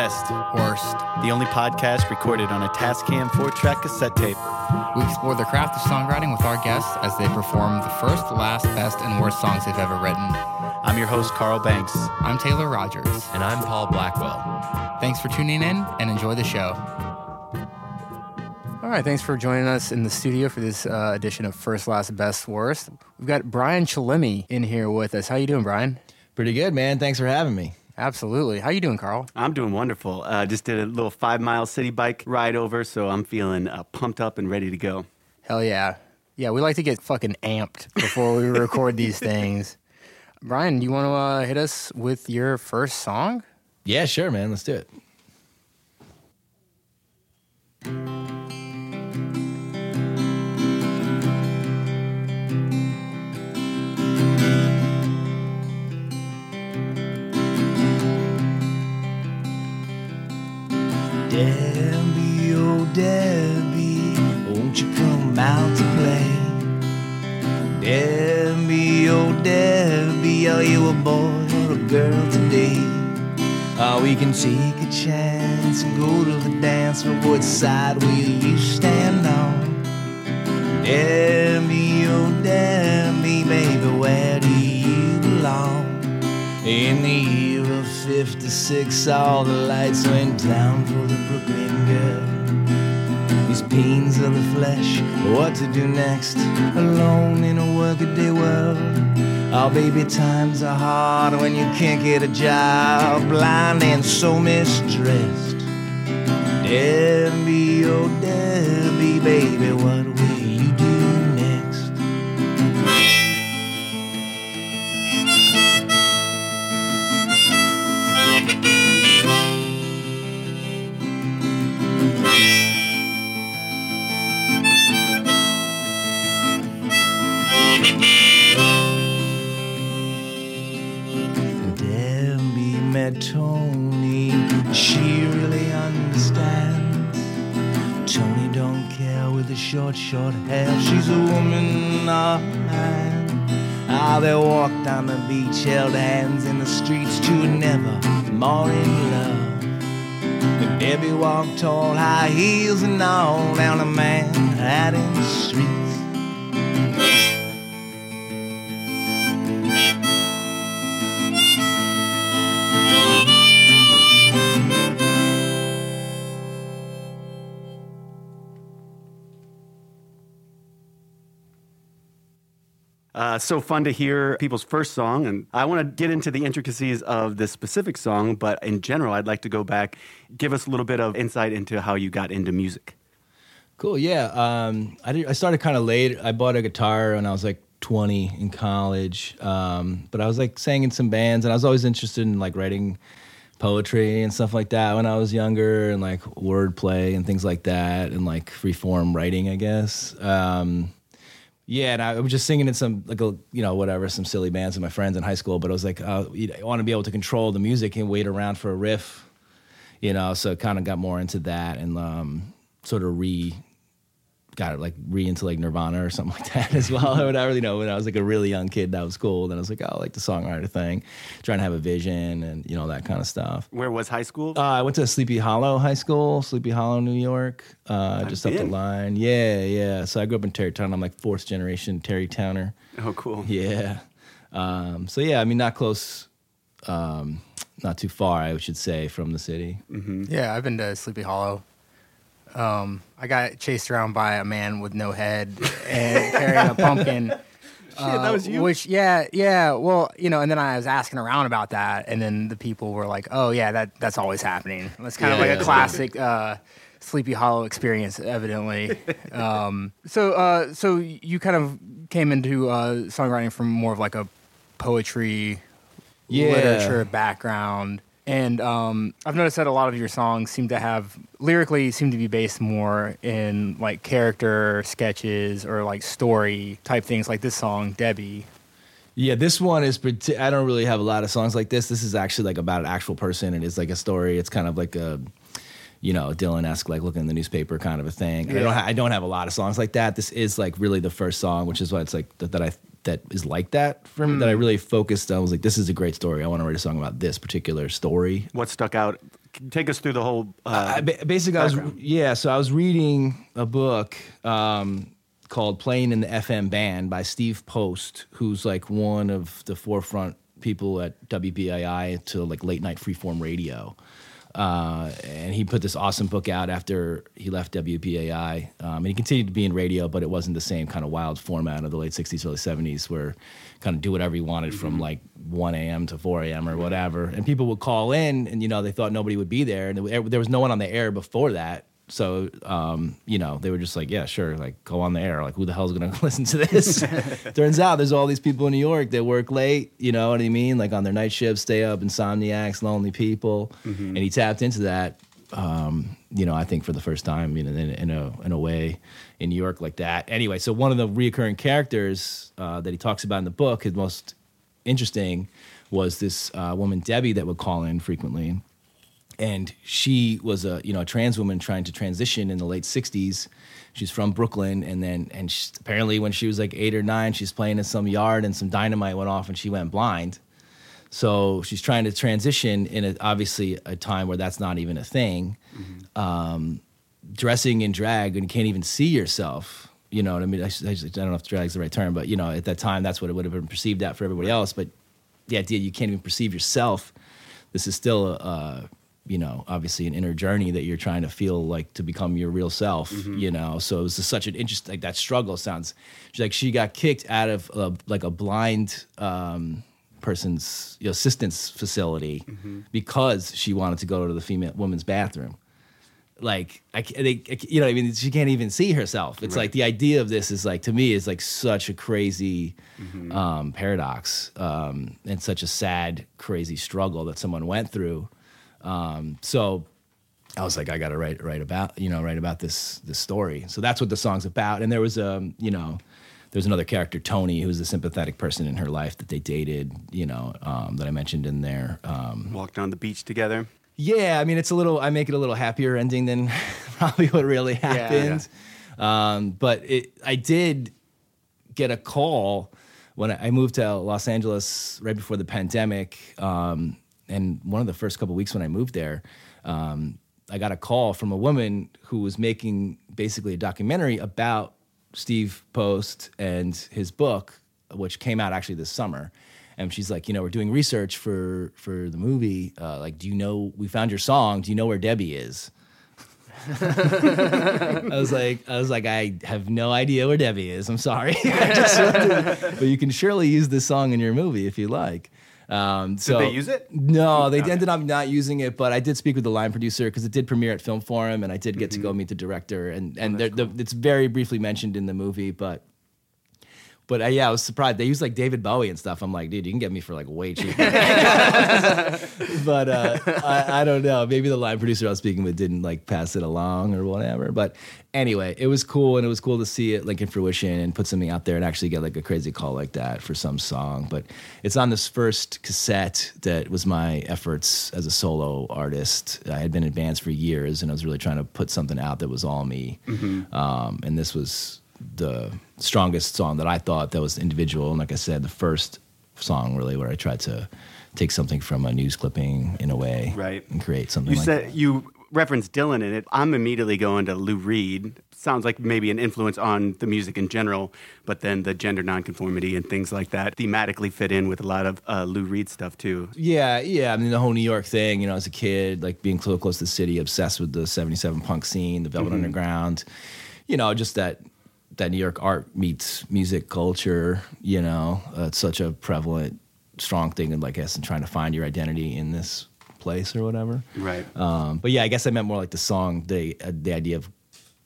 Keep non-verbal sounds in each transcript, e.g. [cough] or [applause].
Best, Worst. the only podcast recorded on a Tascam 4 track cassette tape. We explore the craft of songwriting with our guests as they perform the first, last, best, and worst songs they've ever written. I'm your host, Carl Banks. I'm Taylor Rogers. And I'm Paul Blackwell. Thanks for tuning in and enjoy the show. All right, thanks for joining us in the studio for this uh, edition of First, Last, Best, Worst. We've got Brian Chalimi in here with us. How you doing, Brian? Pretty good, man. Thanks for having me. Absolutely. How you doing, Carl? I'm doing wonderful. Uh, just did a little five mile city bike ride over, so I'm feeling uh, pumped up and ready to go. Hell yeah. Yeah, we like to get fucking amped before we record these [laughs] things. Brian, you want to uh, hit us with your first song? Yeah, sure, man. Let's do it. Debbie, oh Debbie, won't you come out to play? Debbie, oh Debbie, are you a boy or a girl today? Oh, we can take a chance and go to the dance, but what side will you stand on? Debbie, oh Debbie, baby, where do you belong? In the 56, all the lights went down for the Brooklyn girl. These pains of the flesh, what to do next? Alone in a workaday world. Oh, baby, times are hard when you can't get a job. Blind and so mistressed. Debbie, oh, Debbie, baby, what Tony, she really understands. Tony don't care with the short, short hair. She's a woman of man. Ah, they walked on the beach, held hands in the streets, two never more in love. But Debbie walked tall, high heels and all down the Manhattan streets. Uh, so fun to hear people's first song. And I want to get into the intricacies of this specific song, but in general, I'd like to go back, give us a little bit of insight into how you got into music. Cool. Yeah. Um, I, did, I started kind of late. I bought a guitar when I was like 20 in college. Um, but I was like sang in some bands and I was always interested in like writing poetry and stuff like that when I was younger and like wordplay and things like that and like free form writing, I guess. Um, yeah, and I was just singing in some like a you know whatever some silly bands with my friends in high school. But I was like, uh, I want to be able to control the music and wait around for a riff, you know. So kind of got more into that and um, sort of re got it like re into like Nirvana or something like that as well. or whatever, you know, when I was like a really young kid, that was cool. Then I was like, oh, I like the songwriter thing, trying to have a vision and you know that kind of stuff. Where was high school? Uh, I went to Sleepy Hollow High School, Sleepy Hollow, New York, uh, just up the line. Yeah, yeah. So I grew up in Tarrytown. I'm like fourth generation Tarrytowner. oh, cool. Yeah. Um, so yeah, I mean, not close, um, not too far, I should say, from the city. Yeah, I've been to Sleepy Hollow. Um, I got chased around by a man with no head and [laughs] carrying a pumpkin. [laughs] that was you? Which, yeah, yeah. Well, you know, and then I was asking around about that, and then the people were like, "Oh, yeah, that that's always happening." It's kind of Yeah, like a classic uh, Sleepy Hollow experience, evidently. [laughs] um, so, uh, so you kind of came into uh, songwriting from more of like a poetry, Yeah. literature background. And um, I've noticed that a lot of your songs seem to have lyrically seem to be based more in like character sketches or like story type things, like this song Debbie. Yeah, this one is. I don't really have a lot of songs like this. This is actually like about an actual person. And It is like a story. It's kind of like a, you know, Dylan esque, like looking in the newspaper kind of a thing. I don't. Ha- I don't have a lot of songs like that. This is like really the first song, which is why it's like that, that I that is like that for me. That I really focused. On. I was like, this is a great story. I want to write a song about this particular story. What stuck out Take us through the whole. Uh, I, ba- basically, I was yeah. So I was reading a book um, called "Playing in the FM Band" by Steve Post, who's like one of the forefront people at WBAI to like late night freeform radio. Uh, and he put this awesome book out after he left WBAI. Um, and he continued to be in radio, but it wasn't the same kind of wild format of the late 60s, early 70s, where kind of do whatever you wanted from like 1 a.m. to 4 a.m. or whatever. And people would call in, and you know they thought nobody would be there, and there was no one on the air before that. So, um, you know, they were just like, yeah, sure, like go on the air. Like, who the hell's gonna [laughs] listen to this? [laughs] Turns out there's all these people in New York that work late, you know what I mean? Like on their night shifts, stay up, insomniacs, lonely people. And he tapped into that, um, you know, I think for the first time, you know, in, in a in a way in New York like that. Anyway, so one of the reoccurring characters uh, that he talks about in the book, his most interesting, was this uh, woman Debbie that would call in frequently and she was a you know a trans woman trying to transition in the late 60s she's from brooklyn and then and she, apparently when she was like eight or nine she's playing in some yard and some dynamite went off and she went blind. So she's trying to transition in a, obviously a time where that's not even a thing. Um, dressing in drag and you can't even see yourself you know what i mean? I, I, I don't know if drag's the right term but you know at that time that's what it would have been perceived at for everybody else. But the idea you can't even perceive yourself this is still a, a you know obviously an inner journey that you're trying to feel like to become your real self you know? So it was just such an interest like that struggle sounds she's like she got kicked out of a, like a blind um person's you know, assistance facility because she wanted to go to the female women's bathroom. Like I, they, I you know, I mean, she can't even see herself. It's like the idea of this is like to me is like such a crazy um, paradox um, and such a sad, crazy struggle that someone went through. Um, so I was like, I got to write write about you know write about this this story. So that's what the song's about. And there was um you know there's another character Tony who's a sympathetic person in her life that they dated you know um, that I mentioned in there. Um, Walked on the beach together. yeah, I mean, it's a little. I make it a little happier ending than [laughs] probably what really happened. Um, but it, I did get a call when I I moved to Los Angeles right before the pandemic, um, and one of the first couple weeks when I moved there, um, I got a call from a woman who was making basically a documentary about Steve Post and his book, which came out actually this summer. And she's like, you know, we're doing research for for the movie. Uh, like, do you know? We found your song. Do you know where Debbie is? [laughs] I was like, I was like, I have no idea where Debbie is. I'm sorry, [laughs] wanted- but you can surely use this song in your movie if you like. Um, so they use it? No, they Okay. ended up not using it. But I did speak with the line producer because it did premiere at Film Forum, and I did get to Mm-hmm. go meet the director. And Oh, and there- the, it's very briefly mentioned in the movie, but. But uh, yeah, I was surprised. They use like David Bowie and stuff. I'm like, dude, you can get me for like way cheaper. [laughs] [laughs] but uh, I, I don't know. Maybe the line producer I was speaking with didn't like pass it along or whatever. But anyway, it was cool, and it was cool to see it like in fruition and put something out there and actually get like a crazy call like that for some song. But it's on this first cassette that was my efforts as a solo artist. I had been in bands for years, and I was really trying to put something out that was all me. Um, and this was the strongest song that I thought that was individual. And like I said, the first song really where I tried to take something from a news clipping in a way, Right. and create something. You like said you referenced Dylan in it. I'm immediately going to Lou Reed. Sounds like maybe an influence on the music in general, but then the gender nonconformity and things like that thematically fit in with a lot of uh, Lou Reed stuff too. Yeah, yeah. I mean, the whole New York thing, you know, as a kid, like being so close to the city, obsessed with the 77 punk scene, the Velvet Underground, you know, just that that New York art meets music culture, you know, uh, it's such a prevalent, strong thing, and like, I guess, in trying to find your identity in this place or whatever. Right. Um, but yeah, I guess I meant more like the song, the uh, the idea of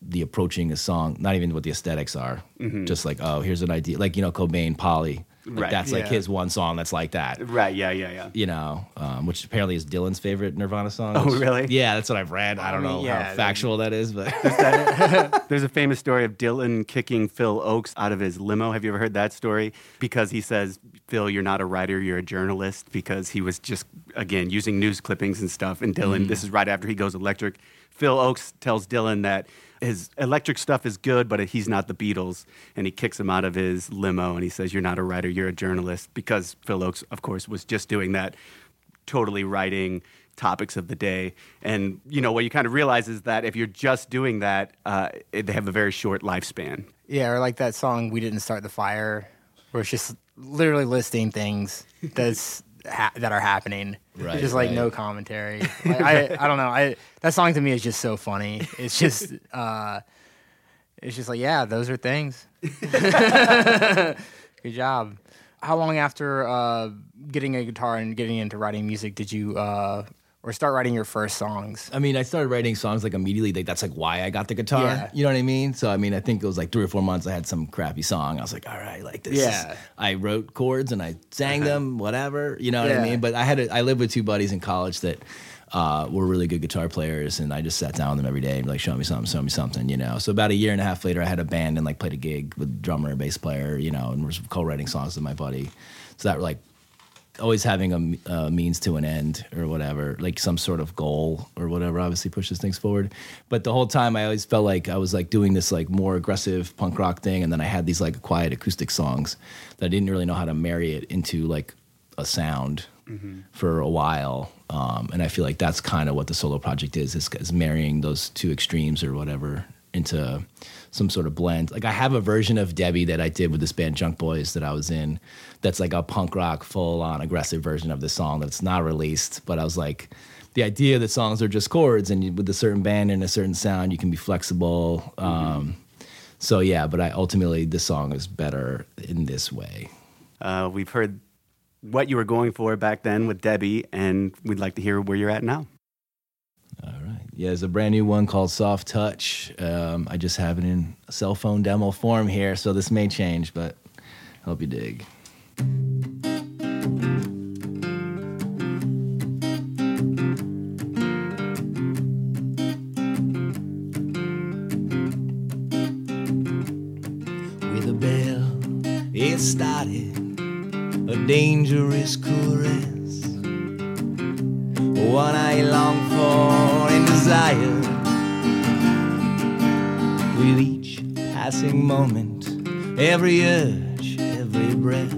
the approaching a song, not even what the aesthetics are, just like oh, here's an idea, like you know, Cobain, Polly, like Right. that's like his one song that's like that Right. Yeah. Yeah. Yeah. you know, um, which apparently is Dylan's favorite Nirvana song. Oh, really? Yeah, that's what I've read. I don't know yeah, how factual that is, but [laughs] [laughs] There's a famous story of Dylan kicking Phil Ochs out of his limo. Have you ever heard that story? Because he says, Phil, you're not a writer, you're a journalist, because he was just, again, using news clippings and stuff. And Dylan, this is right after he goes electric. Phil Ochs tells Dylan that his electric stuff is good, but he's not the Beatles. And he kicks him out of his limo and he says, You're not a writer, you're a journalist. Because Phil Ochs, of course, was just doing that totally writing topics of the day. And you know what you kind of realize is that if you're just doing that, uh, they have a very short lifespan. Yeah, or like that song "We Didn't Start the Fire," where it's just literally listing things that's ha- that are happening. Right, just like right. no commentary. Like, I [laughs] I don't know. I that song to me is just so funny. It's just uh, it's just like yeah, those are things. [laughs] Good job. How long after uh, getting a guitar and getting into writing music did you uh, or start writing your first songs? I mean, I started writing songs like immediately. Like that's like why I got the guitar. Yeah. You know what I mean? So I mean, I think it was like three or four months. I had some crappy song. I was like, all right, like this. Yeah. Is, I wrote chords and I sang them, whatever. You know what Yeah. I mean? But I had a, I lived with two buddies in college that uh, were really good guitar players, and I just sat down with them every day and like, show me something, show me something. You know. So about a year and a half later, I had a band and like played a gig with drummer and bass player. You know, and was co-writing songs with my buddy. So that like always having a, uh, means to an end or whatever, like some sort of goal or whatever, obviously pushes things forward. But the whole time, I always felt like I was like doing this like more aggressive punk rock thing, and then I had these like quiet acoustic songs that I didn't really know how to marry it into like a sound for a while. Um, and I feel like that's kind of what the solo project is, is, is marrying those two extremes or whatever into some sort of blend. Like I have a version of Debbie that I did with this band Junk Boys that I was in. That's like a punk rock, full on aggressive version of the song that's not released. But I was like, the idea that songs are just chords, and you, with a certain band and a certain sound, you can be flexible. Um, so yeah, but I ultimately this song is better in this way. Uh, we've heard what you were going for back then with Debbie, and we'd like to hear where you're at now. Yeah, there's a brand new one called Soft Touch. Um, I just have it in cell phone demo form here, so this may change, but I hope you dig. with a bell. It started a dangerous caress, one I long desire. With each passing moment, every urge, every breath,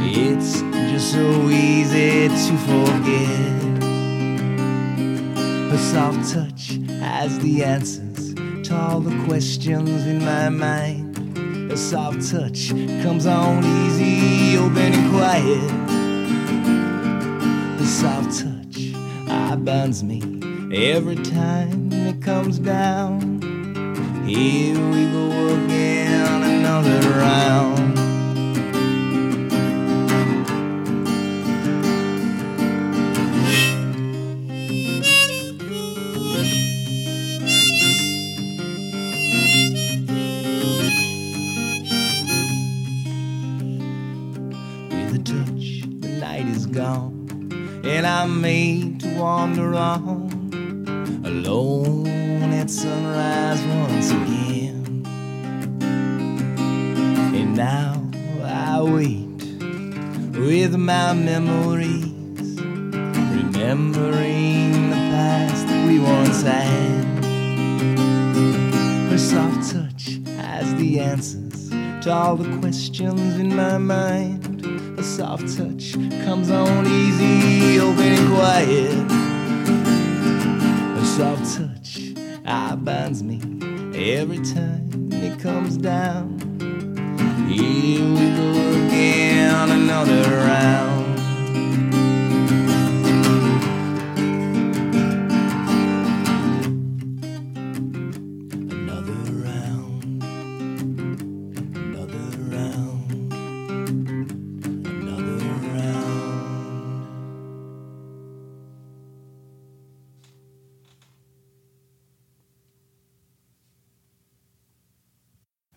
it's just so easy to forget. Her soft touch has the answers to all the questions in my mind. A soft touch comes on easy, open and quiet. The soft touch ah, burns me every time it comes down. Here we go again, another round. With my memories, remembering the past we once had. Her soft touch has the answers to all the questions in my mind. A soft touch comes on easy, open and quiet. A soft touch ah, binds me every time it comes down. Here we go again, another round. Another round, another round, another round.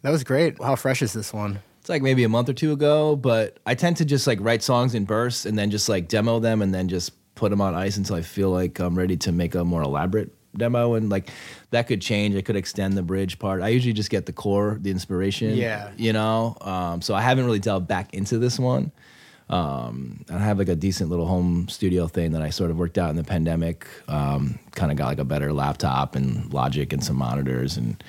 That was great. How fresh is this one? It's like maybe a month or two ago, but I tend to just like write songs in bursts and then just like demo them and then just put them on ice until I feel like I'm ready to make a more elaborate demo. And like that could change. I could extend the bridge part. I usually just get the core, the inspiration. Yeah. You know? Um, so I haven't really delved back into this one. Um, I have like a decent little home studio thing that I sort of worked out in the pandemic. Um, kind of got like a better laptop and logic and some monitors and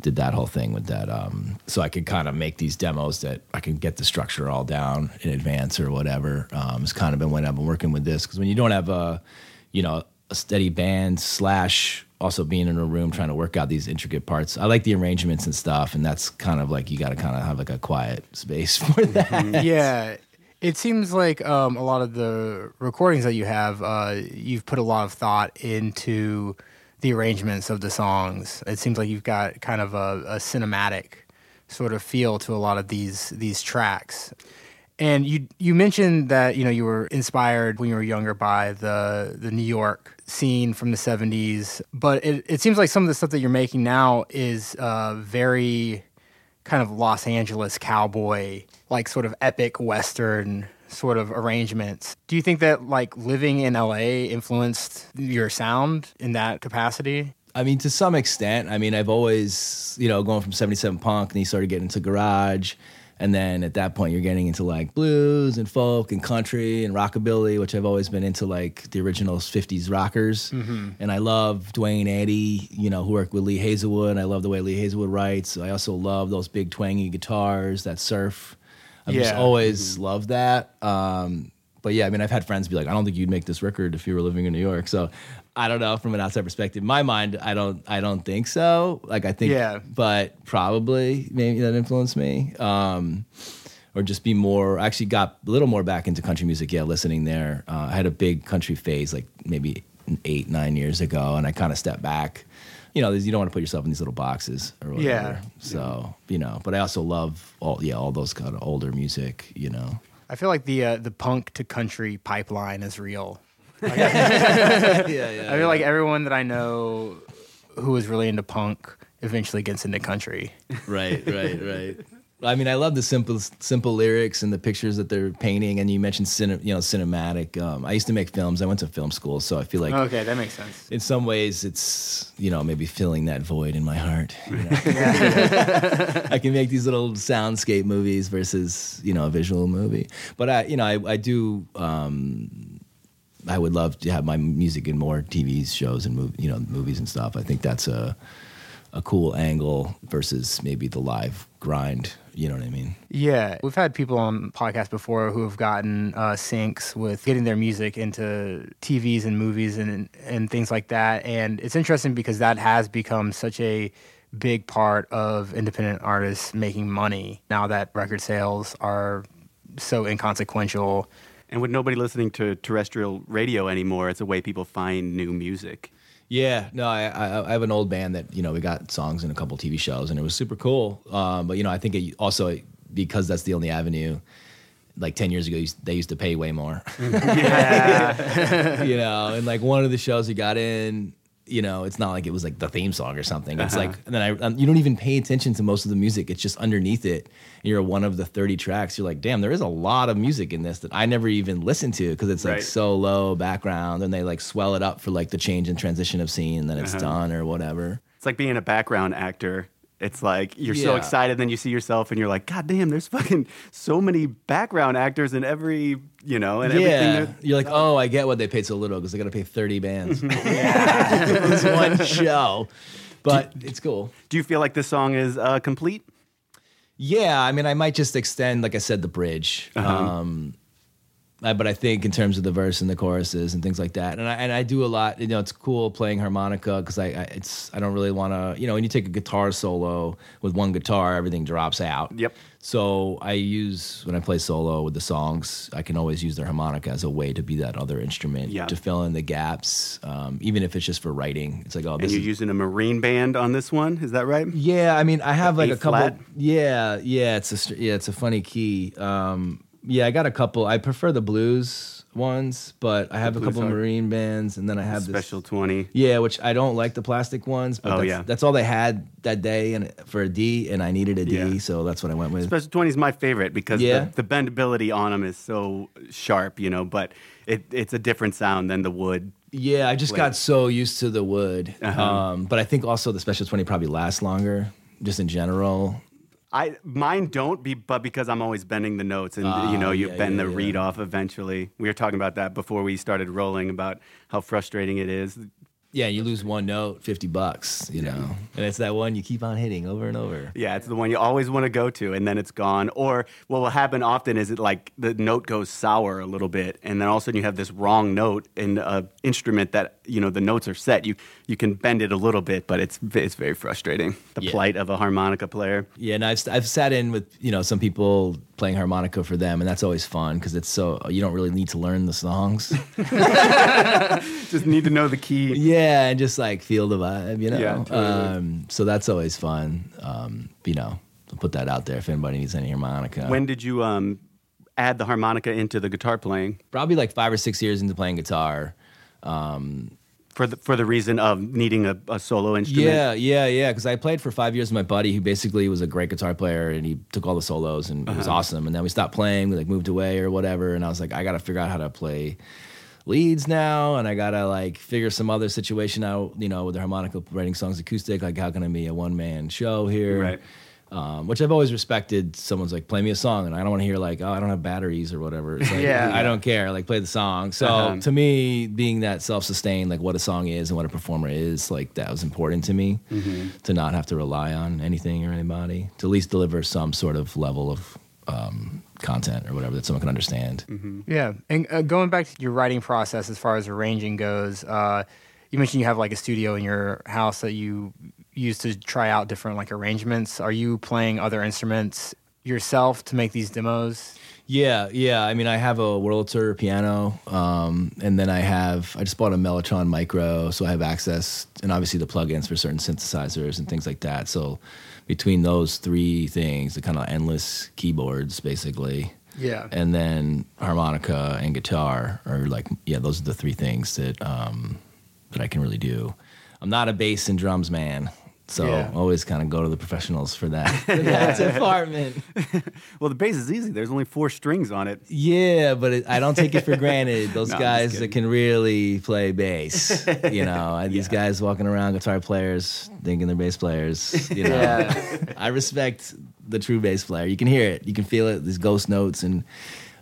did that whole thing with that. Um, so I could kind of make these demos that I can get the structure all down in advance or whatever. Um, it's kind of been when I've been working with this because when you don't have a, you know, a steady band slash also being in a room trying to work out these intricate parts. I like the arrangements and stuff, and that's kind of like you got to kind of have like a quiet space [laughs] for that. yeah. It seems like um, a lot of the recordings that you have, uh, you've put a lot of thought into the arrangements of the songs. It seems like you've got kind of a, a cinematic sort of feel to a lot of these these tracks. And you you mentioned that you know you were inspired when you were younger by the the New York scene from the '70s, but it, it seems like some of the stuff that you're making now is uh, very kind of Los Angeles cowboy, like sort of epic Western sort of arrangements. Do you think that like living in LA influenced your sound in that capacity? I mean, to some extent. I mean, I've always, you know, going from 77 punk and you started getting into garage. And then at that point, you're getting into like blues and folk and country and rockabilly, which I've always been into like the original 50s rockers. Mm-hmm. And I love Duane Eddy, you know, who worked with Lee Hazlewood. I love the way Lee Hazlewood writes. I also love those big twangy guitars, that surf. I've just Yeah. always loved that. Um, but yeah, I mean, I've had friends be like, I don't think you'd make this record if you were living in New York. So I don't know from an outside perspective. In my mind, I don't, I don't think so. Like I think, Yeah. but probably maybe that influenced me. Um, or just be more. I actually got a little more back into country music. Yeah, listening there. Uh, I had a big country phase, like maybe eight, nine years ago, and I kind of stepped back. You know, you don't want to put yourself in these little boxes or whatever. Yeah. So you know, but I also love all yeah all those kind of older music. You know. I feel like the uh, the punk to country pipeline is real. [laughs] [laughs] yeah, yeah. I feel like everyone that I know who is really into punk eventually gets into country. right, right, right. I mean, I love the simple, simple lyrics and the pictures that they're painting. And you mentioned, cine, you know, cinematic. Um, I used to make films. I went to film school, so I feel like Okay, that makes sense. in some ways it's you know maybe filling that void in my heart. You know? [laughs] I can make these little soundscape movies versus you know a visual movie. But I you know I, I do. Um, I would love to have my music in more TV shows and mov- you know movies and stuff. I think that's a a cool angle versus maybe the live grind. You know what I mean? Yeah, we've had people on podcasts before who have gotten uh, syncs with getting their music into TVs and movies and and things like that. And it's interesting because that has become such a big part of independent artists making money now that record sales are so inconsequential. And with nobody listening to terrestrial radio anymore, it's a way people find new music. Yeah, no, I, I I have an old band that you know we got songs in a couple TV shows and it was super cool. Um, but you know I think it also because that's the only avenue. Like ten years ago, they used to pay way more. [laughs] Yeah, [laughs] you know, and like one of the shows we got in, you know, it's not like it was like the theme song or something. It's like, and then I, um, you don't even pay attention to most of the music. It's just underneath it. And you're one of the 30 tracks. You're like, damn, there is a lot of music in this that I never even listened to because it's like Right. so low background. And they like swell it up for like the change and transition of scene, then it's done or whatever. It's like being a background actor. It's like you're so excited, then you see yourself, and you're like, God damn, there's fucking so many background actors in every, you know, and everything. Yeah, you're like, oh, I get what they paid so little because they got to pay 30 bands. [laughs] yeah, [laughs] it one show, but it's cool. Do you feel like this song is uh, complete? Yeah, I mean, I might just extend, like I said, the bridge. Um, I, but I think in terms of the verse and the choruses and things like that, and I and I do a lot. You know, it's cool playing harmonica because I, I it's I don't really want to. You know, when you take a guitar solo with one guitar, everything drops out. Yep. So I use when I play solo with the songs, I can always use the harmonica as a way to be that other instrument Yeah. to fill in the gaps, um, even if it's just for writing. It's like, oh, And you're is using a marine band on this one, is that right? yeah, I mean, I have like A a couple. Yeah, yeah, it's a yeah, it's a funny key. Um, yeah, I got a couple. I prefer the blues ones, but I have a couple are- marine bands, and then I have the Special this. 20. Yeah, which I don't like the plastic ones, but Oh, that's, yeah. that's all they had that day, and for a D, and I needed a D, Yeah. so that's what I went with. Special 20 is my favorite because Yeah? the, the bendability on them is so sharp, you know, but it, it's a different sound than the wood. Yeah, I just got so used to the wood, Uh-huh. um, but I think also the special twenty probably lasts longer, just in general. I mine don't be, but because I'm always bending the notes, and Ah, you know, you yeah, bend yeah, the yeah. read off eventually. We were talking about that before we started rolling about how frustrating it is. Yeah, you lose one note, fifty bucks. You know, and it's that one you keep on hitting over and over. Yeah, it's the one you always want to go to, and then it's gone. Or what will happen often is it like the note goes sour a little bit, and then all of a sudden you have this wrong note in an instrument that you know the notes are set. You you can bend it a little bit, but it's it's very frustrating. The Yeah. plight of a harmonica player. Yeah, and I've I've sat in with you know some people playing harmonica for them, and that's always fun because it's so you don't really need to learn the songs. [laughs] Just need to know the key. yeah, and just like feel the vibe, you know. Yeah, totally. um, so that's always fun. Um, you know, to put that out there if anybody needs any harmonica. When did you um, add the harmonica into the guitar playing? Probably like five or six years into playing guitar. Um, for the for the reason of needing a, a solo instrument. Yeah, yeah, yeah. Because I played for five years with my buddy, who basically was a great guitar player, and he took all the solos, and it was uh-huh. awesome. And then we stopped playing, we like moved away or whatever, and I was like, I got to figure out how to play leads now, and I gotta like figure some other situation out. You know, with the harmonica writing songs acoustic, like how can I be a one man show here? Right. Um, which I've always respected. Someone's like, play me a song, and I don't want to hear like, oh, I don't have batteries or whatever. It's like, Yeah. I don't care. Like, play the song. So Uh-huh. to me, being that self-sustained, like what a song is and what a performer is, like that was important to me. To not have to rely on anything or anybody. To at least deliver some sort of level of um, content or whatever that someone can understand. Yeah, and uh, going back to your writing process as far as arranging goes, uh, you mentioned you have like a studio in your house that you use to try out different like arrangements. Are you playing other instruments yourself to make these demos? Yeah, yeah. I mean, I have a Wurlitzer piano, um, and then I have I just bought a Mellotron Micro, so I have access and obviously the plugins for certain synthesizers and things like that. So between those three things, the kind of endless keyboards, basically, Yeah, and then harmonica and guitar are like yeah, those are the three things that um, that I can really do. I'm not a bass and drums man. So Yeah. always kind of go to the professionals for that. [laughs] for that [laughs] department. [laughs] Well, the bass is easy. There's only four strings on it. Yeah, but it, I don't take it for granted. Those No, guys that can really play bass, you know, and these guys walking around guitar players thinking they're bass players. You know, Yeah. I respect the true bass player. You can hear it, you can feel it. These ghost notes, and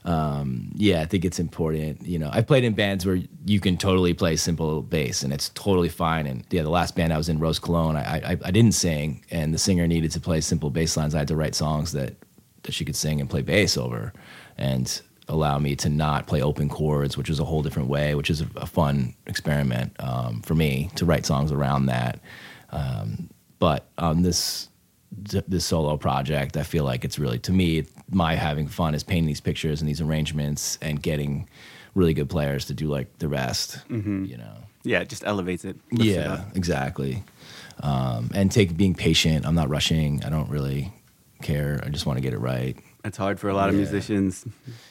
um, yeah, I think it's important. You know, I've played in bands where you can totally play simple bass, and it's totally fine. And yeah, the last band I was in, Rose Cologne, I I, I didn't sing, and the singer needed to play simple bass lines. I had to write songs that that she could sing and play bass over, and allow me to not play open chords, which is a whole different way, which is a, a fun experiment um, for me to write songs around that. Um, but on this this solo project, I feel like it's really to me my having fun is painting these pictures and these arrangements and getting really good players to do like the rest. You know. Yeah, it just elevates it. lifts it Yeah, exactly. Um, and take being patient. I'm not rushing. I don't really care. I just want to get it right. It's hard for a lot of musicians.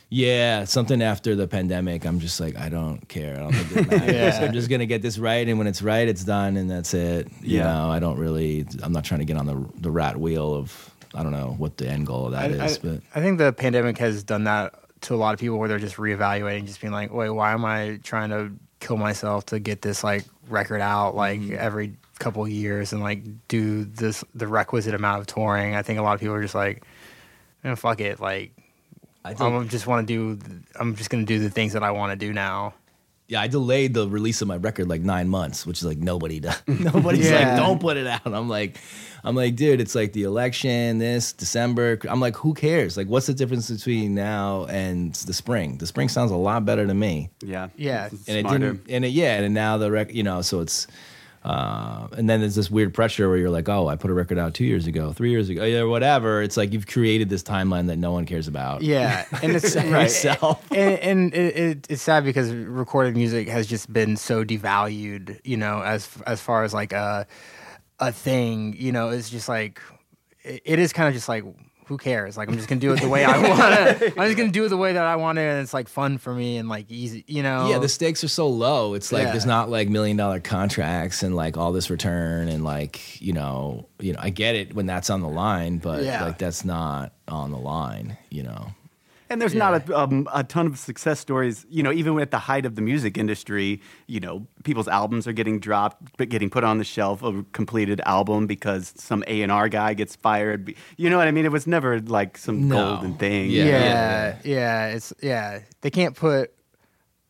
Yeah, something after the pandemic, I'm just like, I don't care. I don't think it matters. [laughs] Yeah. I'm just gonna get this right, and when it's right, it's done, and that's it. You Yeah. know, I don't really. I'm not trying to get on the the rat wheel of. I don't know what the end goal of that is, I, I, but I think the pandemic has done that to a lot of people where they're just reevaluating, just being like, wait, why am I trying to kill myself to get this like record out like Mm-hmm. every couple of years and like do this the requisite amount of touring? I think a lot of people are just like, eh, fuck it, like I think, I'm just want to do. I'm just gonna do the things that I want to do now. Yeah, I delayed the release of my record like nine months, which is like nobody does. [laughs] Nobody's Yeah. like, don't put it out. I'm like, I'm like, dude, it's like the election, this December. I'm like, who cares? Like, what's the difference between now and the spring? The spring sounds a lot better to me. Yeah. Yeah. It's and it smarter. didn't and it, yeah and now the record, you know so it's uh, and then there's this weird pressure where you're like oh i put a record out two years ago three years ago yeah whatever it's like you've created this timeline that no one cares about Yeah, and [laughs] it's Except for right. yourself. and, and it, it, it's sad because recorded music has just been so devalued. You know, as as far as like a a thing. You know, it's just like it, it is kind of just like who cares? Like I'm just gonna do it the way I [laughs] want to. I'm just gonna do it the way that I want it, and it's like fun for me and like easy. You know. yeah the stakes are so low it's like Yeah. there's not like million dollar contracts and like all this return and like you know you know i get it when that's on the line but Yeah. like that's not on the line you know And there's not a, um, a ton of success stories, you know, even at the height of the music industry, you know, people's albums are getting dropped, but getting put on the shelf, a completed album because some A&R guy gets fired. You know what I mean? It was never like some No. golden thing. Yeah. yeah, yeah, It's yeah. They can't put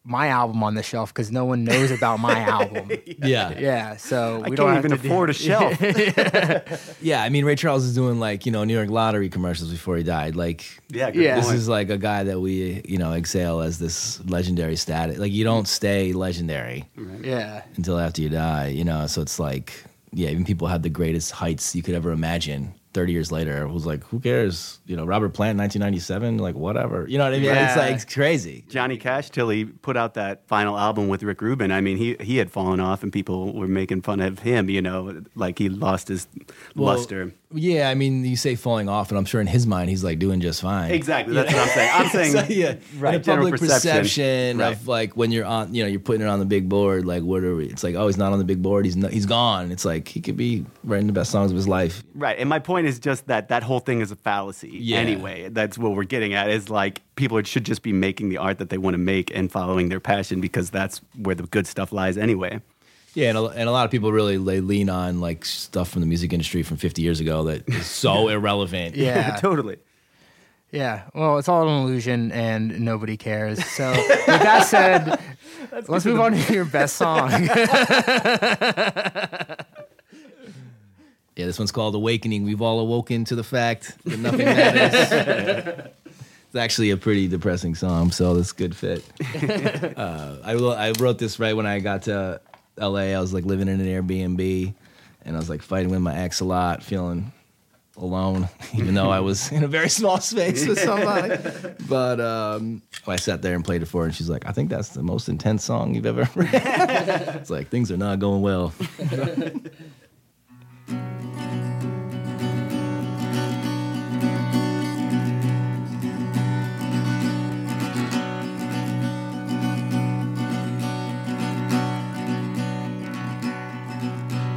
my album on the shelf because no one knows about my [laughs] album. Yeah. Yeah, so I we can't don't even to do- afford a [laughs] shelf. [laughs] Yeah, I mean Ray Charles is doing like you know New York Lottery commercials before he died. Like, yeah, good Yeah. this is like a guy that we you know exhale as this legendary status. Like, you don't stay legendary Yeah, until after you die. You know, so it's like yeah, even people have the greatest heights you could ever imagine. Thirty years later, it was like, who cares? You know, Robert Plant, nineteen ninety seven, like whatever. You know what I mean? It's like it's crazy. Johnny Cash till he put out that final album with Rick Rubin. I mean, he he had fallen off, and people were making fun of him. You know, like he lost his Well, luster. Yeah, I mean, you say falling off, and I'm sure in his mind he's like doing just fine. Exactly. That's what I'm saying. I'm [laughs] saying So, yeah, right, a public perception. perception, Right. of like when you're on, you know, you're putting it on the big board. Like, what are we? It's like, oh, he's not on the big board. He's not, he's gone. It's like he could be writing the best songs of his life. Right. And my point is just that that whole thing is a fallacy Yeah. anyway. That's what we're getting at is like people should just be making the art that they want to make and following their passion because that's where the good stuff lies anyway. Yeah, and a, and a lot of people really they lean on like stuff from the music industry from 50 years ago that is so [laughs] irrelevant. yeah, [laughs] totally. yeah. Well, it's all an illusion, and nobody cares. So, with that said, [laughs] let's move on to your best song. Yeah, this one's called Awakening. We've all awoken to the fact that nothing matters. it's actually a pretty depressing song, so that's a good fit. uh, I, wrote- I wrote this right when I got to LA. I was like living in an Airbnb, and I was like fighting with my ex a lot, feeling alone, [laughs] even though I was [laughs] in a very small space with somebody. [laughs] but um, I sat there and played it for her, and she's like, I think that's the most intense song you've ever read. it's like, things are not going well.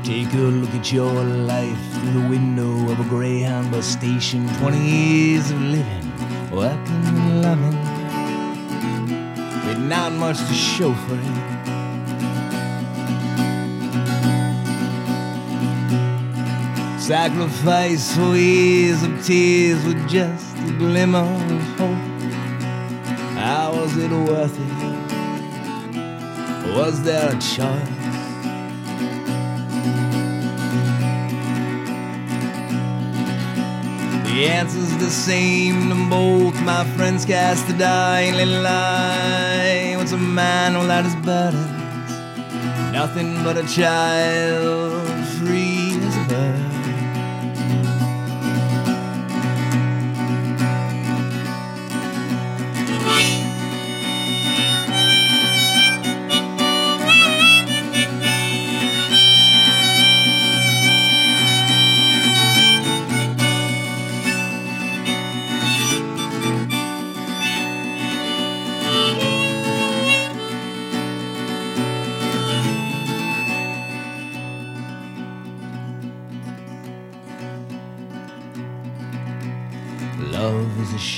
Take a look at your life through the window of a Greyhound bus station. 20 years of living, working loving. With not much to show for it. Sacrifice for years of tears with just a glimmer of hope. How was it worth it? Was there a choice? The answer's the same to both my friends cast the dying little lie. What's a man without his burdens? Nothing but a child,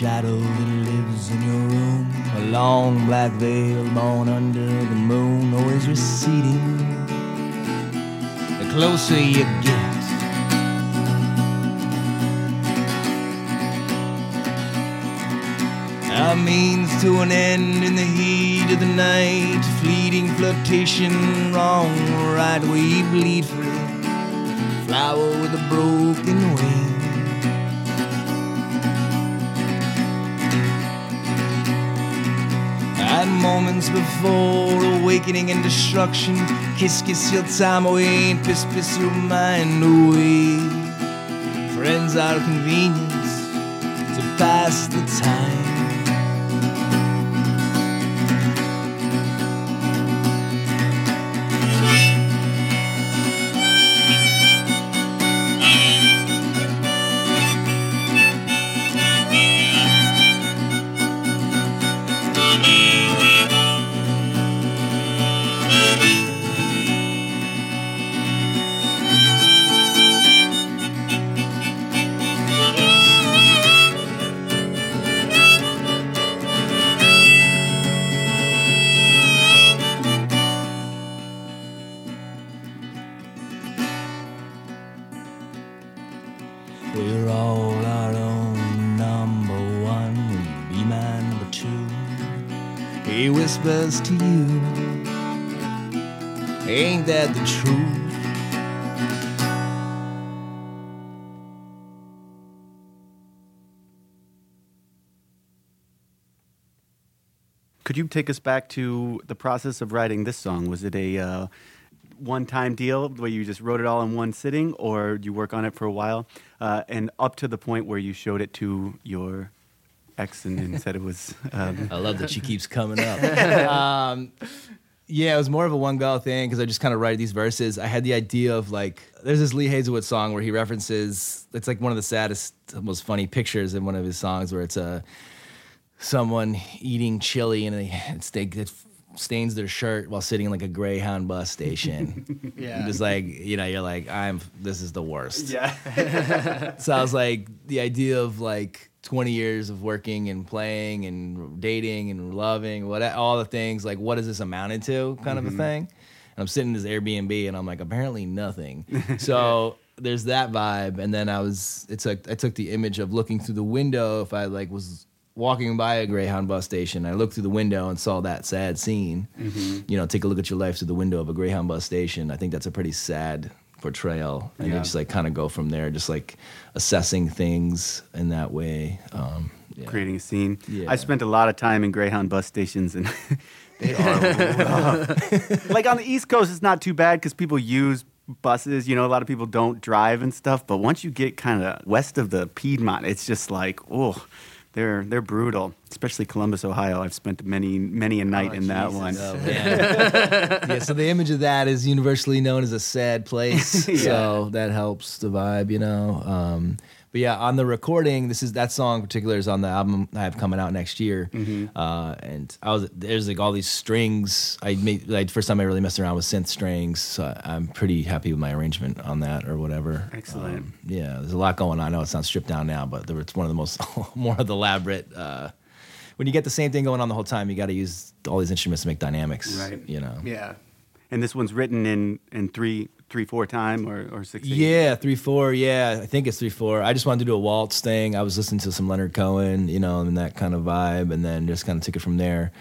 shadow that lives in your room. A long black veil born under the moon, always receding. The closer you get, a means to an end in the heat of the night. Fleeting flirtation, wrong, right. We bleed for it. Flower with a broken wing. Before awakening and destruction, kiss, kiss your time oh, away and piss, piss your mind away. Friends are convenience to pass the time. Take us back to the process of writing this song? Was it a uh, one-time deal where you just wrote it all in one sitting, or you work on it for a while, uh, and up to the point where you showed it to your ex and, and said it was? Um, I love that she keeps coming up. [laughs] um, yeah, it was more of a one go thing because I just kind of write these verses. I had the idea of like, there's this Lee Hazlewood song where he references, it's like one of the saddest, most funny pictures in one of his songs where it's a someone eating chili and they, it's, they, it stains their shirt while sitting in like a Greyhound bus station. [laughs] Yeah. Just like, you know, you're like, I'm, this is the worst. yeah. [laughs] So I was like, the idea of like 20 years of working and playing and dating and loving, what all the things, like what is this amounted to, kind of a mm-hmm. thing. And I'm sitting in this Airbnb and I'm like, apparently nothing. so [laughs] there's that vibe. And then I was, it's like I took the image of looking through the window. If I like was walking by a Greyhound bus station, I looked through the window and saw that sad scene. You know, take a look at your life through the window of a Greyhound bus station. I think that's a pretty sad portrayal. And Yeah. you just like kind of go from there, just like assessing things in that way. Um, yeah. Creating a scene. Yeah. I spent a lot of time in Greyhound bus stations, and [laughs] they are rough. [laughs] like on the East Coast, it's not too bad because people use buses. You know, a lot of people don't drive and stuff. But once you get kind of west of the Piedmont, it's just like, oh, they're they're brutal. Especially Columbus, Ohio. I've spent many many a night Oh, in that one. Oh, [laughs] yeah, so the image of that is universally known as a sad place. [laughs] Yeah. So that helps the vibe, you know. Um, but yeah, on the recording, this is that song in particular is on the album I have coming out next year. Uh, and I was there's like all these strings. I made like first time I really messed around with synth strings. So I'm pretty happy with my arrangement on that or whatever. Excellent. Um, yeah, there's a lot going on. I know it sounds stripped down now, but there, it's one of the most [laughs] more of the elaborate. Uh, when you get the same thing going on the whole time, you got to use all these instruments to make dynamics. Right. You know. Yeah. And this one's written in in three three four time or or six. eight? Yeah, three four. Yeah, I think it's three four. I just wanted to do a waltz thing. I was listening to some Leonard Cohen, you know, and that kind of vibe, and then just kind of took it from there.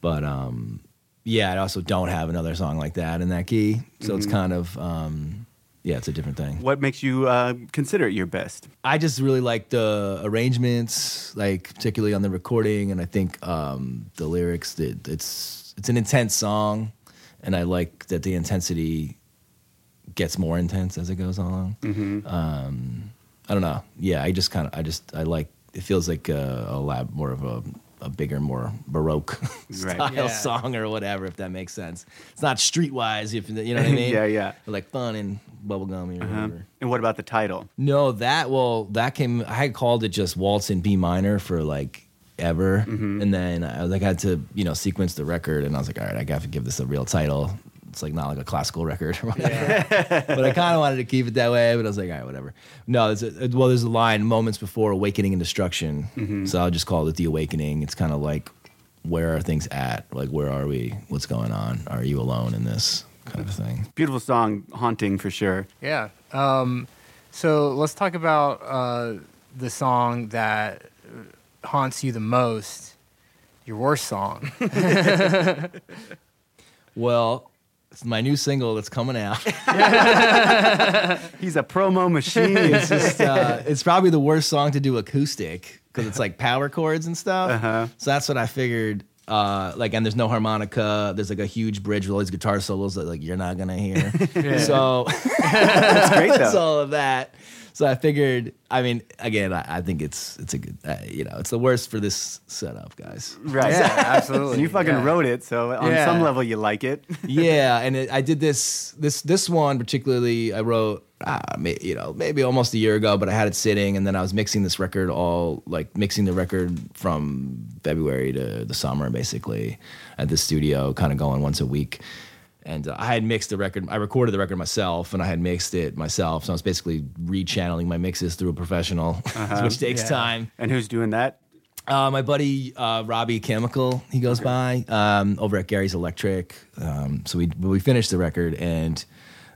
But um, yeah, I also don't have another song like that in that key, so it's kind of um, yeah, it's a different thing. What makes you uh, consider it your best? I just really like the arrangements, like particularly on the recording, and I think um, the lyrics. That it's it's an intense song, and I like that the intensity gets more intense as it goes along. Um, I don't know. Yeah, I just kind of I just I like it feels like a, a lab more of a a bigger, more baroque [laughs] Right. style Yeah. song or whatever, if that makes sense. It's not streetwise, if you know what I [laughs] mean. Yeah, yeah. Or like fun and bubblegummy or Uh-huh. whatever. And what about the title? No, that well, that came. I had called it just waltz in B minor for like ever, and then I was like, I had to you know sequence the record, and I was like, all right, I got to give this a real title. It's like not like a classical record [laughs] or whatever. but I kind of wanted to keep it that way. But I was like, all right, whatever. No, it's a, well, there's a line moments before awakening and destruction. So I'll just call it the awakening. It's kind of like where are things at? Like where are we? What's going on? Are you alone in this kind of thing? Beautiful song, haunting for sure. Yeah. Um, so let's talk about uh, the song that haunts you the most. Your worst song. [laughs] [laughs] Well, it's my new single that's coming out. [laughs] He's a promo machine. it's just uh, it's probably the worst song to do acoustic because it's like power chords and stuff. Uh-huh. So that's what I figured. Uh, like, and there's no harmonica. There's like a huge bridge with all these guitar solos that like you're not gonna hear. So That's great it's though. all of that. So I figured. I mean, again, I, I think it's it's a good. Uh, you know, it's the worst for this setup, guys. Right. yeah, [laughs] absolutely. And you fucking Yeah. wrote it, so on Yeah. some level you like it. [laughs] yeah, and it, I did this this this one particularly. I wrote, uh, may, you know, maybe almost a year ago, but I had it sitting, and then I was mixing this record all like mixing the record from February to the summer, basically, at the studio, kind of going once a week. And uh, I had mixed the record. I recorded the record myself, and I had mixed it myself. So I was basically rechanneling my mixes through a professional, [laughs] which takes Yeah. time. And who's doing that? Uh, my buddy uh, Robbie Chemical, he goes by um, over at Gary's Electric. Um, so we we finished the record, and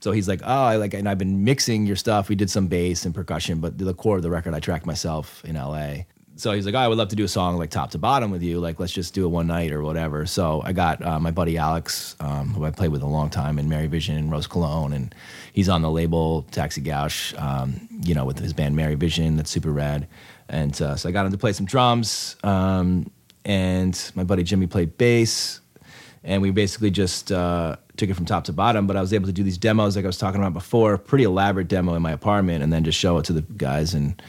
so he's like, "Oh, I like," and I've been mixing your stuff. We did some bass and percussion, but the core of the record I tracked myself in L.A. so he's like, oh, I would love to do a song like top to bottom with you. Like, let's just do it one night or whatever. So I got uh, my buddy Alex, um, who I played with a long time in Mary Vision and Rose Cologne, and he's on the label Taxi Gauche, um, you know, with his band Mary Vision. That's super rad. And uh, so I got him to play some drums, um, and my buddy Jimmy played bass, and we basically just uh, took it from top to bottom. But I was able to do these demos, like I was talking about before, pretty elaborate demo in my apartment, and then just show it to the guys and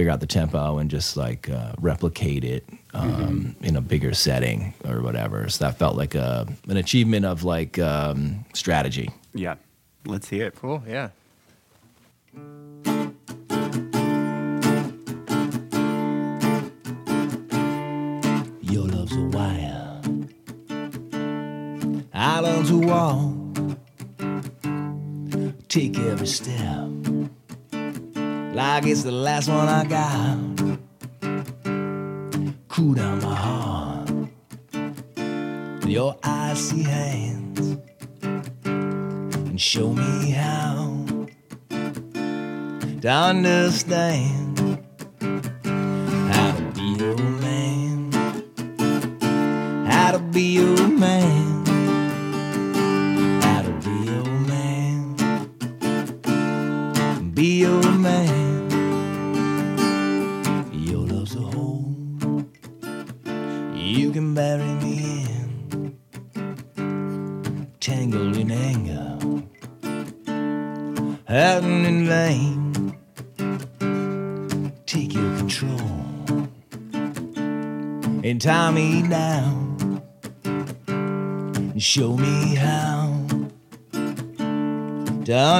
figure out the tempo and just like uh, replicate it um, in a bigger setting or whatever. So that felt like a an achievement of like um, strategy. Yeah. Let's hear it. Cool. Yeah. Your love's a wire. I learn to walk. Take every step. Like it's the last one I got. Cool down my heart. Your icy hands. And show me how to understand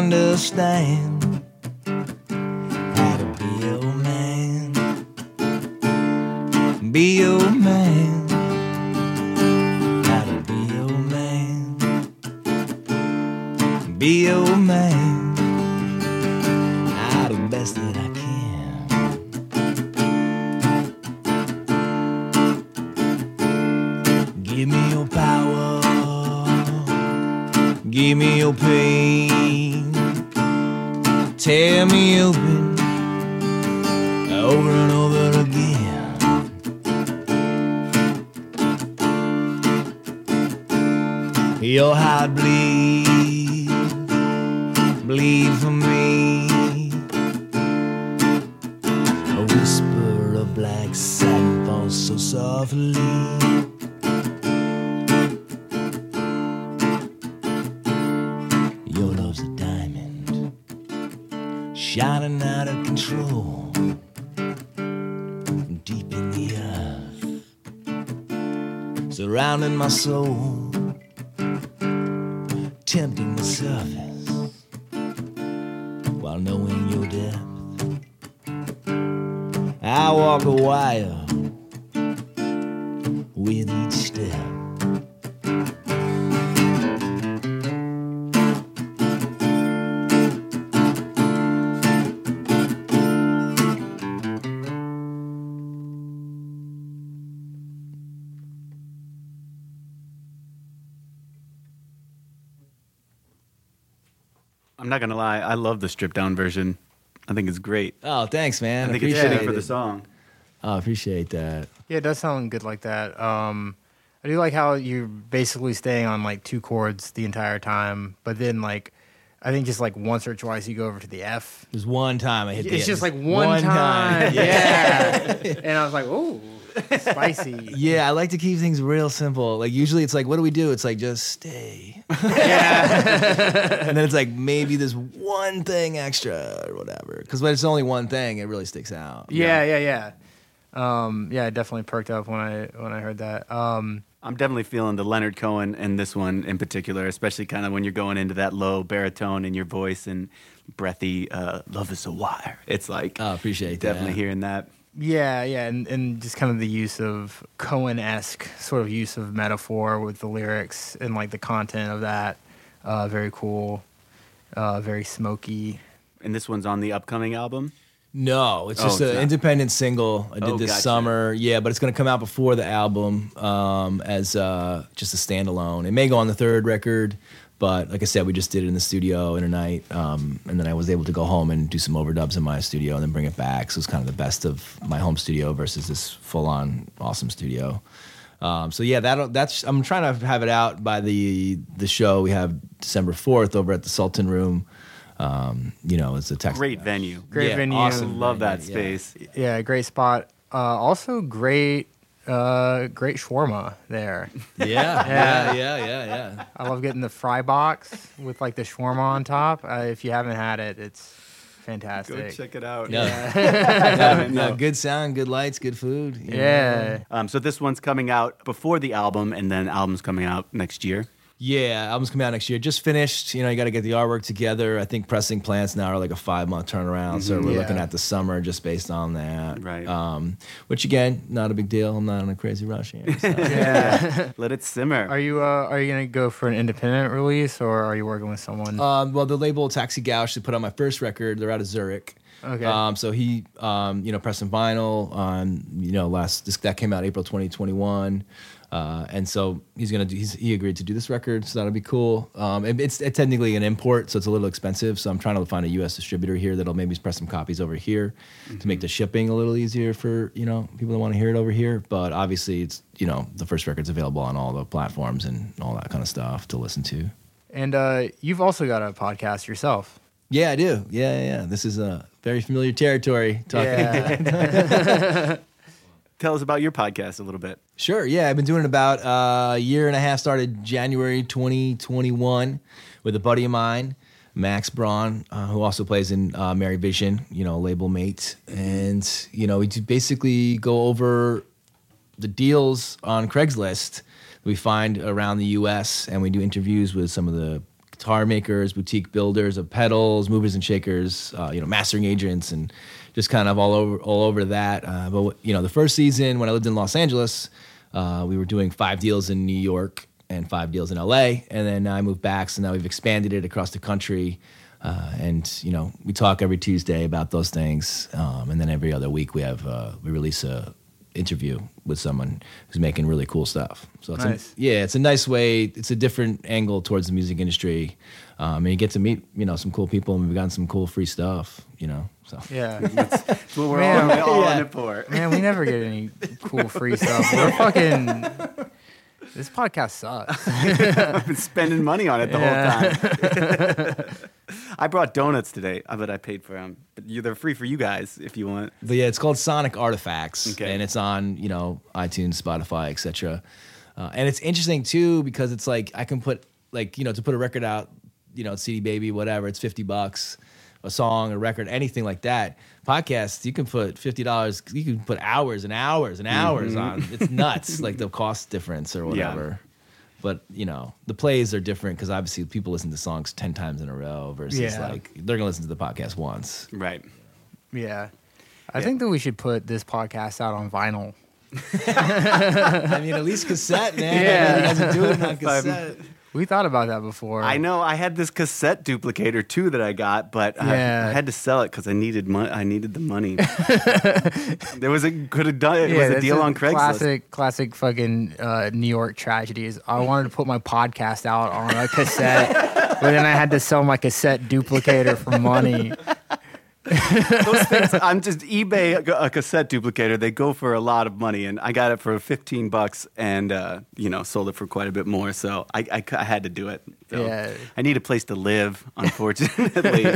understand Tear me open over and over again. Your heart bleed, bleed for me. A whisper of black satin falls so softly. Earth, surrounding my soul, tempting the surface while knowing your depth. I walk a wire not gonna lie, I love the stripped down version. I think it's great. Oh, thanks, man. I think it's appreciate fitting for the song. I appreciate that. Yeah, it does sound good like that. Um, I do like how you're basically staying on like two chords the entire time, but then like I think just like once or twice you go over to the F. There's one time I hit the It's just like one, time. [laughs] Yeah. and I was like, oh, spicy. Yeah, I like to keep things real simple. Like usually it's like, what do we do? It's like just stay. Yeah. and then it's like maybe this one thing extra or whatever. Because when it's only one thing, it really sticks out. Yeah, yeah, yeah. Um, yeah, I definitely perked up when I when I heard that. Um, I'm definitely feeling the Leonard Cohen in this one in particular, especially kind of when you're going into that low baritone in your voice and breathy uh, "Love is a wire." It's like Oh, appreciate definitely that. hearing that. Yeah, yeah, and, and just kind of the use of Cohen esque sort of use of metaphor with the lyrics and like the content of that. Uh, very cool. Uh, very smoky. And this one's on the upcoming album. No, it's Oh, just it's an independent single I did Oh, this gotcha. summer. Yeah, but it's going to come out before the album um, as uh, just a standalone. It may go on the third record, but like I said, we just did it in the studio in a night, um, and then I was able to go home and do some overdubs in my studio and then bring it back. So it's kind of the best of my home studio versus this full on awesome studio. Um, so yeah, that that's I'm trying to have it out by the the show we have December fourth over at the Sultan Room. Um, you know, it's a Texas Great venue. Great Yeah, venue. awesome. Love that Yeah. space. Yeah, great spot. Uh, also great, uh, great shawarma there. [laughs] Yeah, yeah, yeah, yeah, yeah. I love getting the fry box with like the shawarma on top. Uh, if you haven't had it, it's fantastic. Go fantastic. check it out. Yeah. [laughs] Yeah. No, good sound, good lights, good food. you know. Yeah. Um, so this one's coming out before the album, and then album's coming out next year. Yeah, album's coming out next year. Just finished. You know, you got to get the artwork together. I think pressing plants now are like a five month turnaround. So we're Yeah. looking at the summer just based on that. Right. Um, which again, not a big deal. I'm not in a crazy rush here. so. [laughs] Yeah. [laughs] Let it simmer. are you uh, are you gonna go for an independent release or are you working with someone? Um, well, the label Taxi Gauche they put out my first record. They're out of Zurich. Okay. Um, so he, um, you know, pressing vinyl on, you know, last this, that came out April 2021. Uh, and so he's gonna do. He's, he agreed to do this record, so that'll be cool. Um, and it's, it's technically an import, so it's a little expensive. So I'm trying to find a U.S. distributor here that'll maybe press some copies over here to make the shipping a little easier for you know people that want to hear it over here. But obviously, it's you know the first record's available on all the platforms and all that kind of stuff to listen to. and uh, you've also got a podcast yourself. Yeah, I do. Yeah, yeah, yeah. This is a very familiar territory. Talking. Yeah. [laughs] [laughs] Tell us about your podcast a little bit. Sure. Yeah, I've been doing it about uh, a year and a half. Started January 2021 with a buddy of mine, Max Braun, uh, who also plays in uh, Mary Vision. You know, label mate, and you know we basically go over the deals on Craigslist we find around the U.S. and we do interviews with some of the guitar makers, boutique builders of pedals, movers and shakers, uh, you know, mastering agents, and just kind of all over all over that. Uh, but you know, the first season when I lived in Los Angeles, uh, we were doing five deals in New York and five deals in L.A. And then I moved back, so now we've expanded it across the country. Uh, and you know, we talk every Tuesday about those things, um, and then every other week we have uh, we release a interview with someone who's making really cool stuff. So it's Nice. a, yeah, it's a nice way. It's a different angle towards the music industry, um, and you get to meet you know some cool people, and we've gotten some cool free stuff. You know, so yeah. That's what we're Man, all, all yeah. in it for. Man, we never get any cool free stuff. We're [laughs] fucking. This podcast sucks. I've been spending money on it the Yeah. whole time. [laughs] I brought donuts today, uh, but I paid for them. But you, they're free for you guys if you want. But yeah, it's called Sonic Artifacts, Okay. and it's on you know iTunes, Spotify, etc. Uh, and it's interesting too because it's like I can put like you know to put a record out, you know CD Baby, whatever, it's fifty bucks a song, a record, anything like that. Podcasts, you can put fifty dollars, you can put hours and hours and hours mm-hmm. on. It's nuts, like the cost difference or Yeah. whatever. But you know the plays are different because obviously people listen to songs ten times in a row versus Yeah. like they're gonna listen to the podcast once. Right. Yeah. I Yeah. think that we should put this podcast out on vinyl. [laughs] I mean, at least cassette, man. [laughs] Yeah. you guys are doing it on cassette. We thought about that before. I know I had this cassette duplicator too that I got, but I- Yeah. I, had to sell it because I needed money. I needed the money. [laughs] there was a could have done it. Yeah, was a deal on Craigslist. Classic, classic fucking uh, New York tragedies. I wanted to put my podcast out on a cassette, but then I had to sell my cassette duplicator for money. [laughs] Those things, I'm just eBay a, cassette duplicator. They go for a lot of money, and I got it for 15 bucks, and uh, you know sold it for quite a bit more. So I, I, I had to do it. So Yeah. I need a place to live, unfortunately.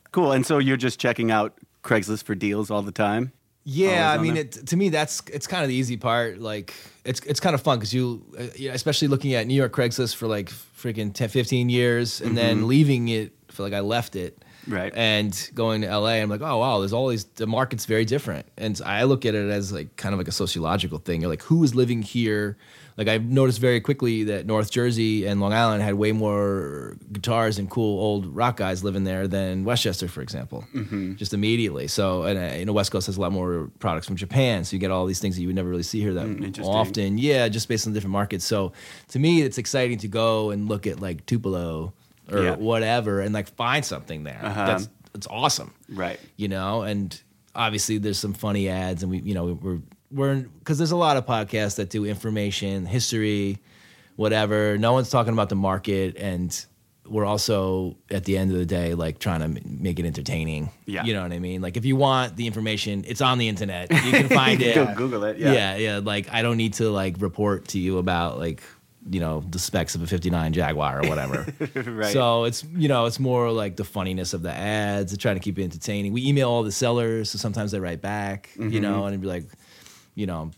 [laughs] cool. And so you're just checking out Craigslist for deals all the time. Yeah, I mean, it, to me, that's it's kind of the easy part. Like, it's it's kind of fun because you, uh, especially looking at New York Craigslist for like freaking 10, 15 years, and then leaving it for like I left it, Right. and going to LA. I'm like, oh wow, there's all these. The market's very different, and I look at it as like kind of like a sociological thing. You're like, who is living here? Like I've noticed very quickly that North Jersey and Long Island had way more guitars and cool old rock guys living there than Westchester, for example. Just immediately. So, and uh, you know, West Coast has a lot more products from Japan, so you get all these things that you would never really see here that interesting. often. Yeah, just based on different markets. So, to me, it's exciting to go and look at like Tupelo or Yeah. whatever, and like find something there. Uh-huh. That's it's awesome Right. you know and obviously there's some funny ads and we you know we're we're because there's a lot of podcasts that do information history whatever. No one's talking about the market, and we're also at the end of the day like trying to make it entertaining. Yeah. you know what I mean. Like if you want the information, it's on the internet. You can [laughs] find it. Go Google it. Yeah. yeah, yeah. Like I don't need to like report to you about like you know the specs of a 59 Jaguar or whatever. [laughs] Right. So it's you know it's more like the funniness of the ads, trying to keep it entertaining. We email all the sellers, so sometimes they write back, Mm-hmm. you know, and be like, you know,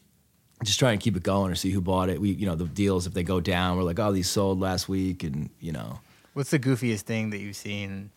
just try and keep it going or see who bought it. We you know the deals if they go down, we're like, oh these sold last week, and you know. What's the goofiest thing that you've seen?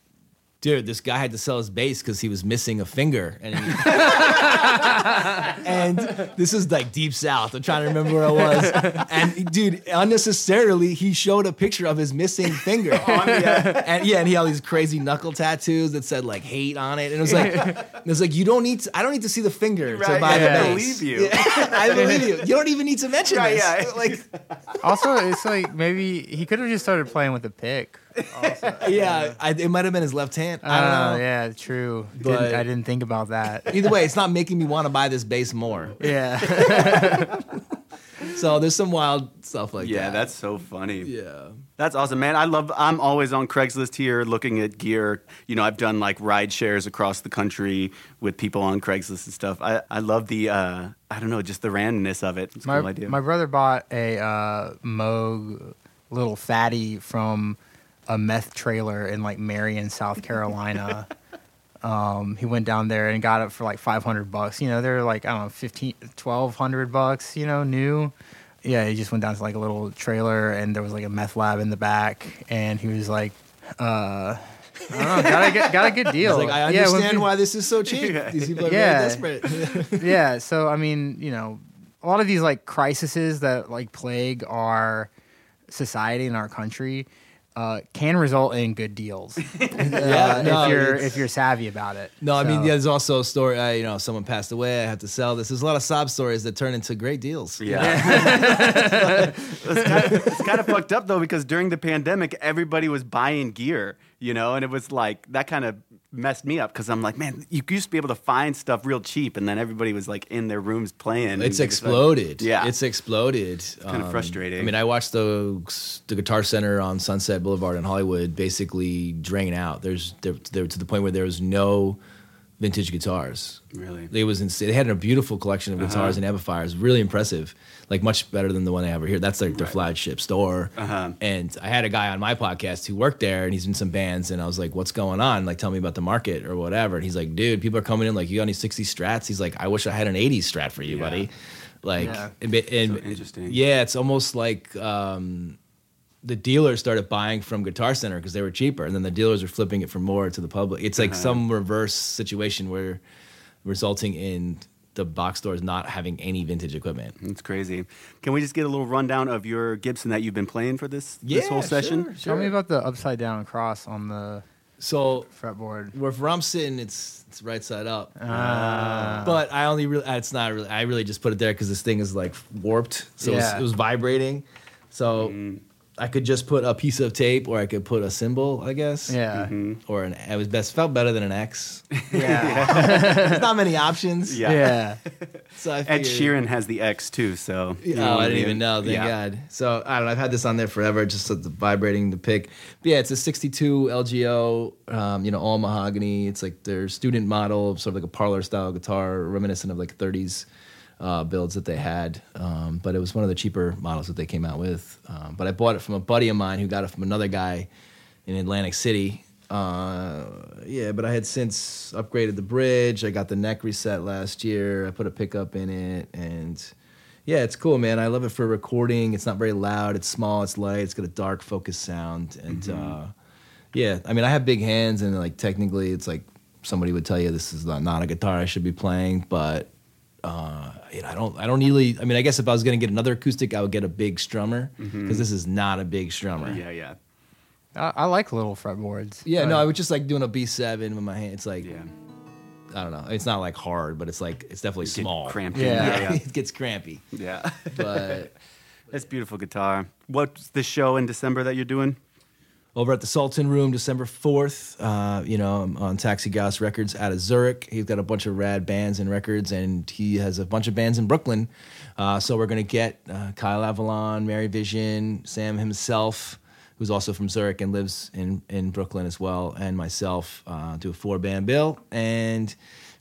Dude, this guy had to sell his bass because he was missing a finger, and he- [laughs] and this is like deep south. I'm trying to remember where I was, and dude, unnecessarily, he showed a picture of his missing finger, [laughs] oh, and yeah, and he had all these crazy knuckle tattoos that said like hate on it, and it was like, [laughs] it was like you don't need, to, I don't need to see the finger to buy yeah, the I believe you. Yeah, I believe you. You don't even need to mention Right, this. yeah. Like, Also, it's like maybe he could have just started playing with a pick. Also. [laughs] yeah, I, it might have been his left hand. I I don't don't know. know. Yeah, true. But- Didn't, I didn't think about that. [laughs] Either way, it's not making me want to buy this bass more. Yeah. [laughs] So there's some wild stuff like Yeah, that. Yeah, that's so funny. yeah. That's awesome, man. I love. I'm always on Craigslist here, looking at gear. You know, I've done like ride shares across the country with people on Craigslist and stuff. I, I love the. Uh, I don't know, just the randomness of it. It's a my, cool idea. my brother bought a uh, Moog Little Phatty from a meth trailer in like Marion, South Carolina. [laughs] um, he went down there and got it for like 500 bucks. You know, they're like, I don't know, 15, 1200 bucks, you know, new. Yeah, he just went down to like a little trailer and there was like a meth lab in the back. And he was like, uh, I don't know, got a, good- got a good [laughs] deal. Like I Yeah, understand pe- why this is so cheap. [laughs] These people are Yeah. very desperate. yeah so i mean you know a lot of these like crises that like plague our society and our country uh, can result in good deals [laughs] uh, Yeah, no, if you're if you're savvy about it No, I mean, yeah, there's also a story. Uh, you know, someone passed away. I have to sell this. There's a lot of sob stories that turn into great deals. Yeah. [laughs] it's, kind of, it's kind of fucked up though because during the pandemic, everybody was buying gear, you know, and it was like that kind of messed me up because I'm like, man, you used to be able to find stuff real cheap, and then everybody was like in their rooms playing. It's exploded. Yeah. it's exploded. It's kinda um, frustrating. I mean, I watched the the Guitar Center on Sunset Boulevard in Hollywood basically drain out. There's there, there to the point where there was no vintage guitars. Really? It was insane. They had a beautiful collection of guitars and amplifiers, really impressive, like much better than the one I have over here. That's like their flagship store. Uh-huh. And I had a guy on my podcast who worked there, and he's in some bands, and I was like, "What's going on? Like, tell me about the market or whatever." And he's like, "Dude, people are coming in like, you got any '60s Strats?" He's like, "I wish I had an '80s Strat for you, Yeah. buddy." Like, Yeah. and, and- So interesting. Yeah, it's almost like. Um, the dealers started buying from Guitar Center because they were cheaper, and then the dealers were flipping it for more to the public. It's like some reverse situation where resulting in the box stores not having any vintage equipment. It's crazy. Can we just get a little rundown of your Gibson that you've been playing for this this whole session? tell me about the upside down cross on the So fretboard where where I'm sitting, it's it's right side up. Ah. but I only really it's not really I really just put it there because this thing is like warped, so it, was, it was vibrating. So Mm. I could just put a piece of tape, or I could put a symbol, I guess. yeah Mm-hmm. Or an it was best felt better than an X. yeah [laughs] There's not many options. Yeah. yeah [laughs] So I Ed figured- Sheeran has the X too, so. you Oh, know, I didn't even know. Thank Yeah. God. So I don't know. I've had this on there forever, just so the vibrating the pick. But yeah, it's a '62 LG-0. Um, you know, all mahogany. It's like their student model, sort of like a parlor style guitar, reminiscent of like '30s uh, builds that they had. Um, but it was one of the cheaper models that they came out with. Um, but I bought it from a buddy of mine who got it from another guy in Atlantic City. Uh, yeah, but I had since upgraded the bridge. I got the neck reset last year. I put a pickup in it, and yeah, it's cool, man. I love it for recording. It's not very loud. It's small. It's light. It's got a dark focus sound, and uh, yeah, I mean, I have big hands, and like technically, it's like somebody would tell you this is not, not a guitar I should be playing, but uh, you know, I don't, I don't really. I mean, I guess if I was gonna get another acoustic, I would get a big strummer because this is not a big strummer. Yeah, yeah. I, I like little fretboards Yeah, no, I was just like doing a B7 with my hand. It's like, Yeah. I don't know. It's not like hard, but it's like, it's definitely Get small. Cramped Yeah. in Yeah, it gets crampy. yeah. yeah. But [laughs] That's beautiful guitar. What's the show in December that you're doing? Over at the Sultan Room December 4th. Uh, you know, I'm on Taxi Gauche Records out of Zurich. He's got a bunch of rad bands and records, and he has a bunch of bands in Brooklyn. Uh, so we're going to get uh, Kyle Avalon, Mary Vision, Sam himself, who's also from Zurich and lives in, in Brooklyn as well, and myself uh, do a four band bill. And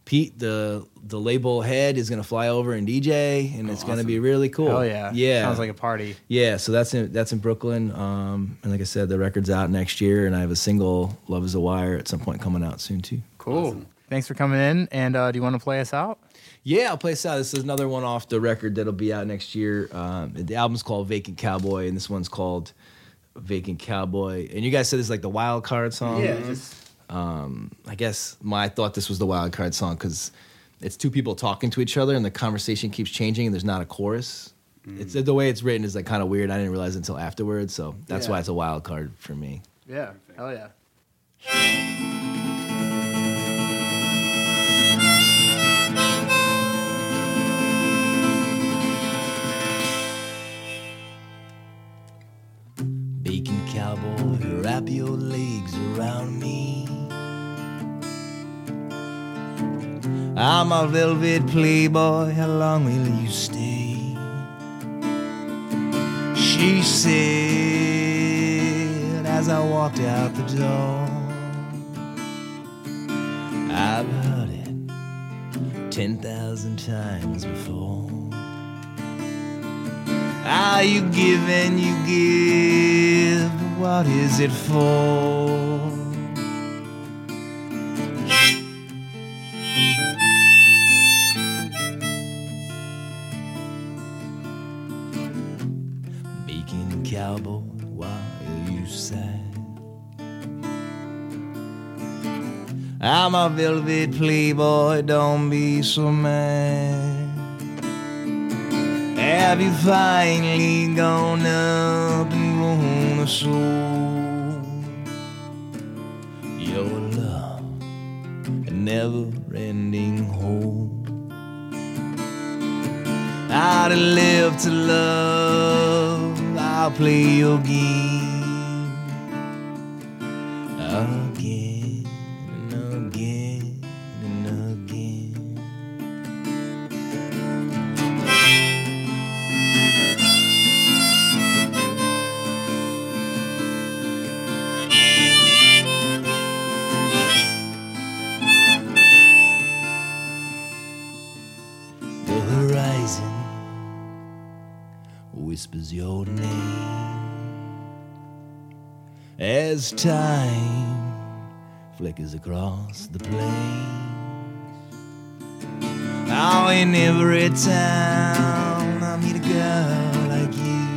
Pete, the the label head, is gonna fly over and DJ, and it's gonna be really cool. Hell yeah. yeah, Sounds like a party. yeah. So that's in that's in Brooklyn, um, and like I said, the record's out next year, and I have a single, "Love Is a Wire," at some point coming out soon too. Cool. Thanks for coming in. And uh, do you want to play us out? Yeah, I'll play this out. This is another one off the record that'll be out next year. Um, the album's called Vacant Cowboy, and this one's called Vacant Cowboy. And you guys said this is like the wild card song. just um, I guess my I thought this was the wild card song because it's two people talking to each other and the conversation keeps changing and there's not a chorus. It's the way it's written is like kind of weird. I didn't realize until afterwards, so that's Yeah. why it's a wild card for me. yeah. Hell yeah. Vacant cowboy, wrap your legs around me. I'm a velvet playboy, how long will you stay? She said as I walked out the door. I've heard it 10,000 times before. Ah, you give and you give. What is it for? I'm a velvet playboy, don't be so mad. Have you finally gone up and grown a soul? Your love, a never ending hole. I'd live to love, I'll play your game as time flickers across the plains. Oh, in every town I meet a girl like you.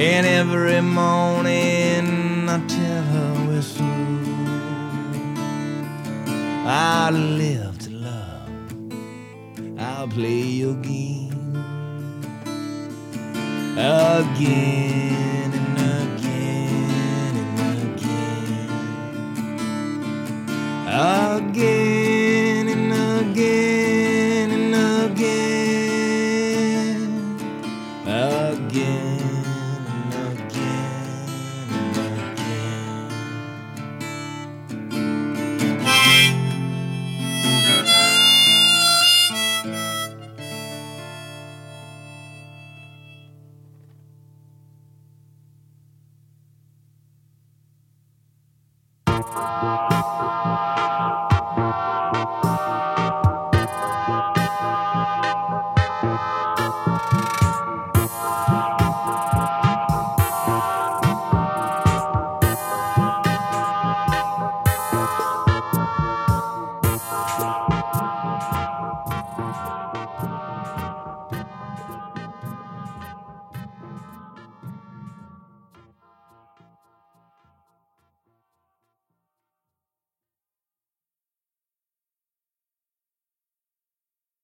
And every morning I tell her we're through. I live to love. I'll play your game again again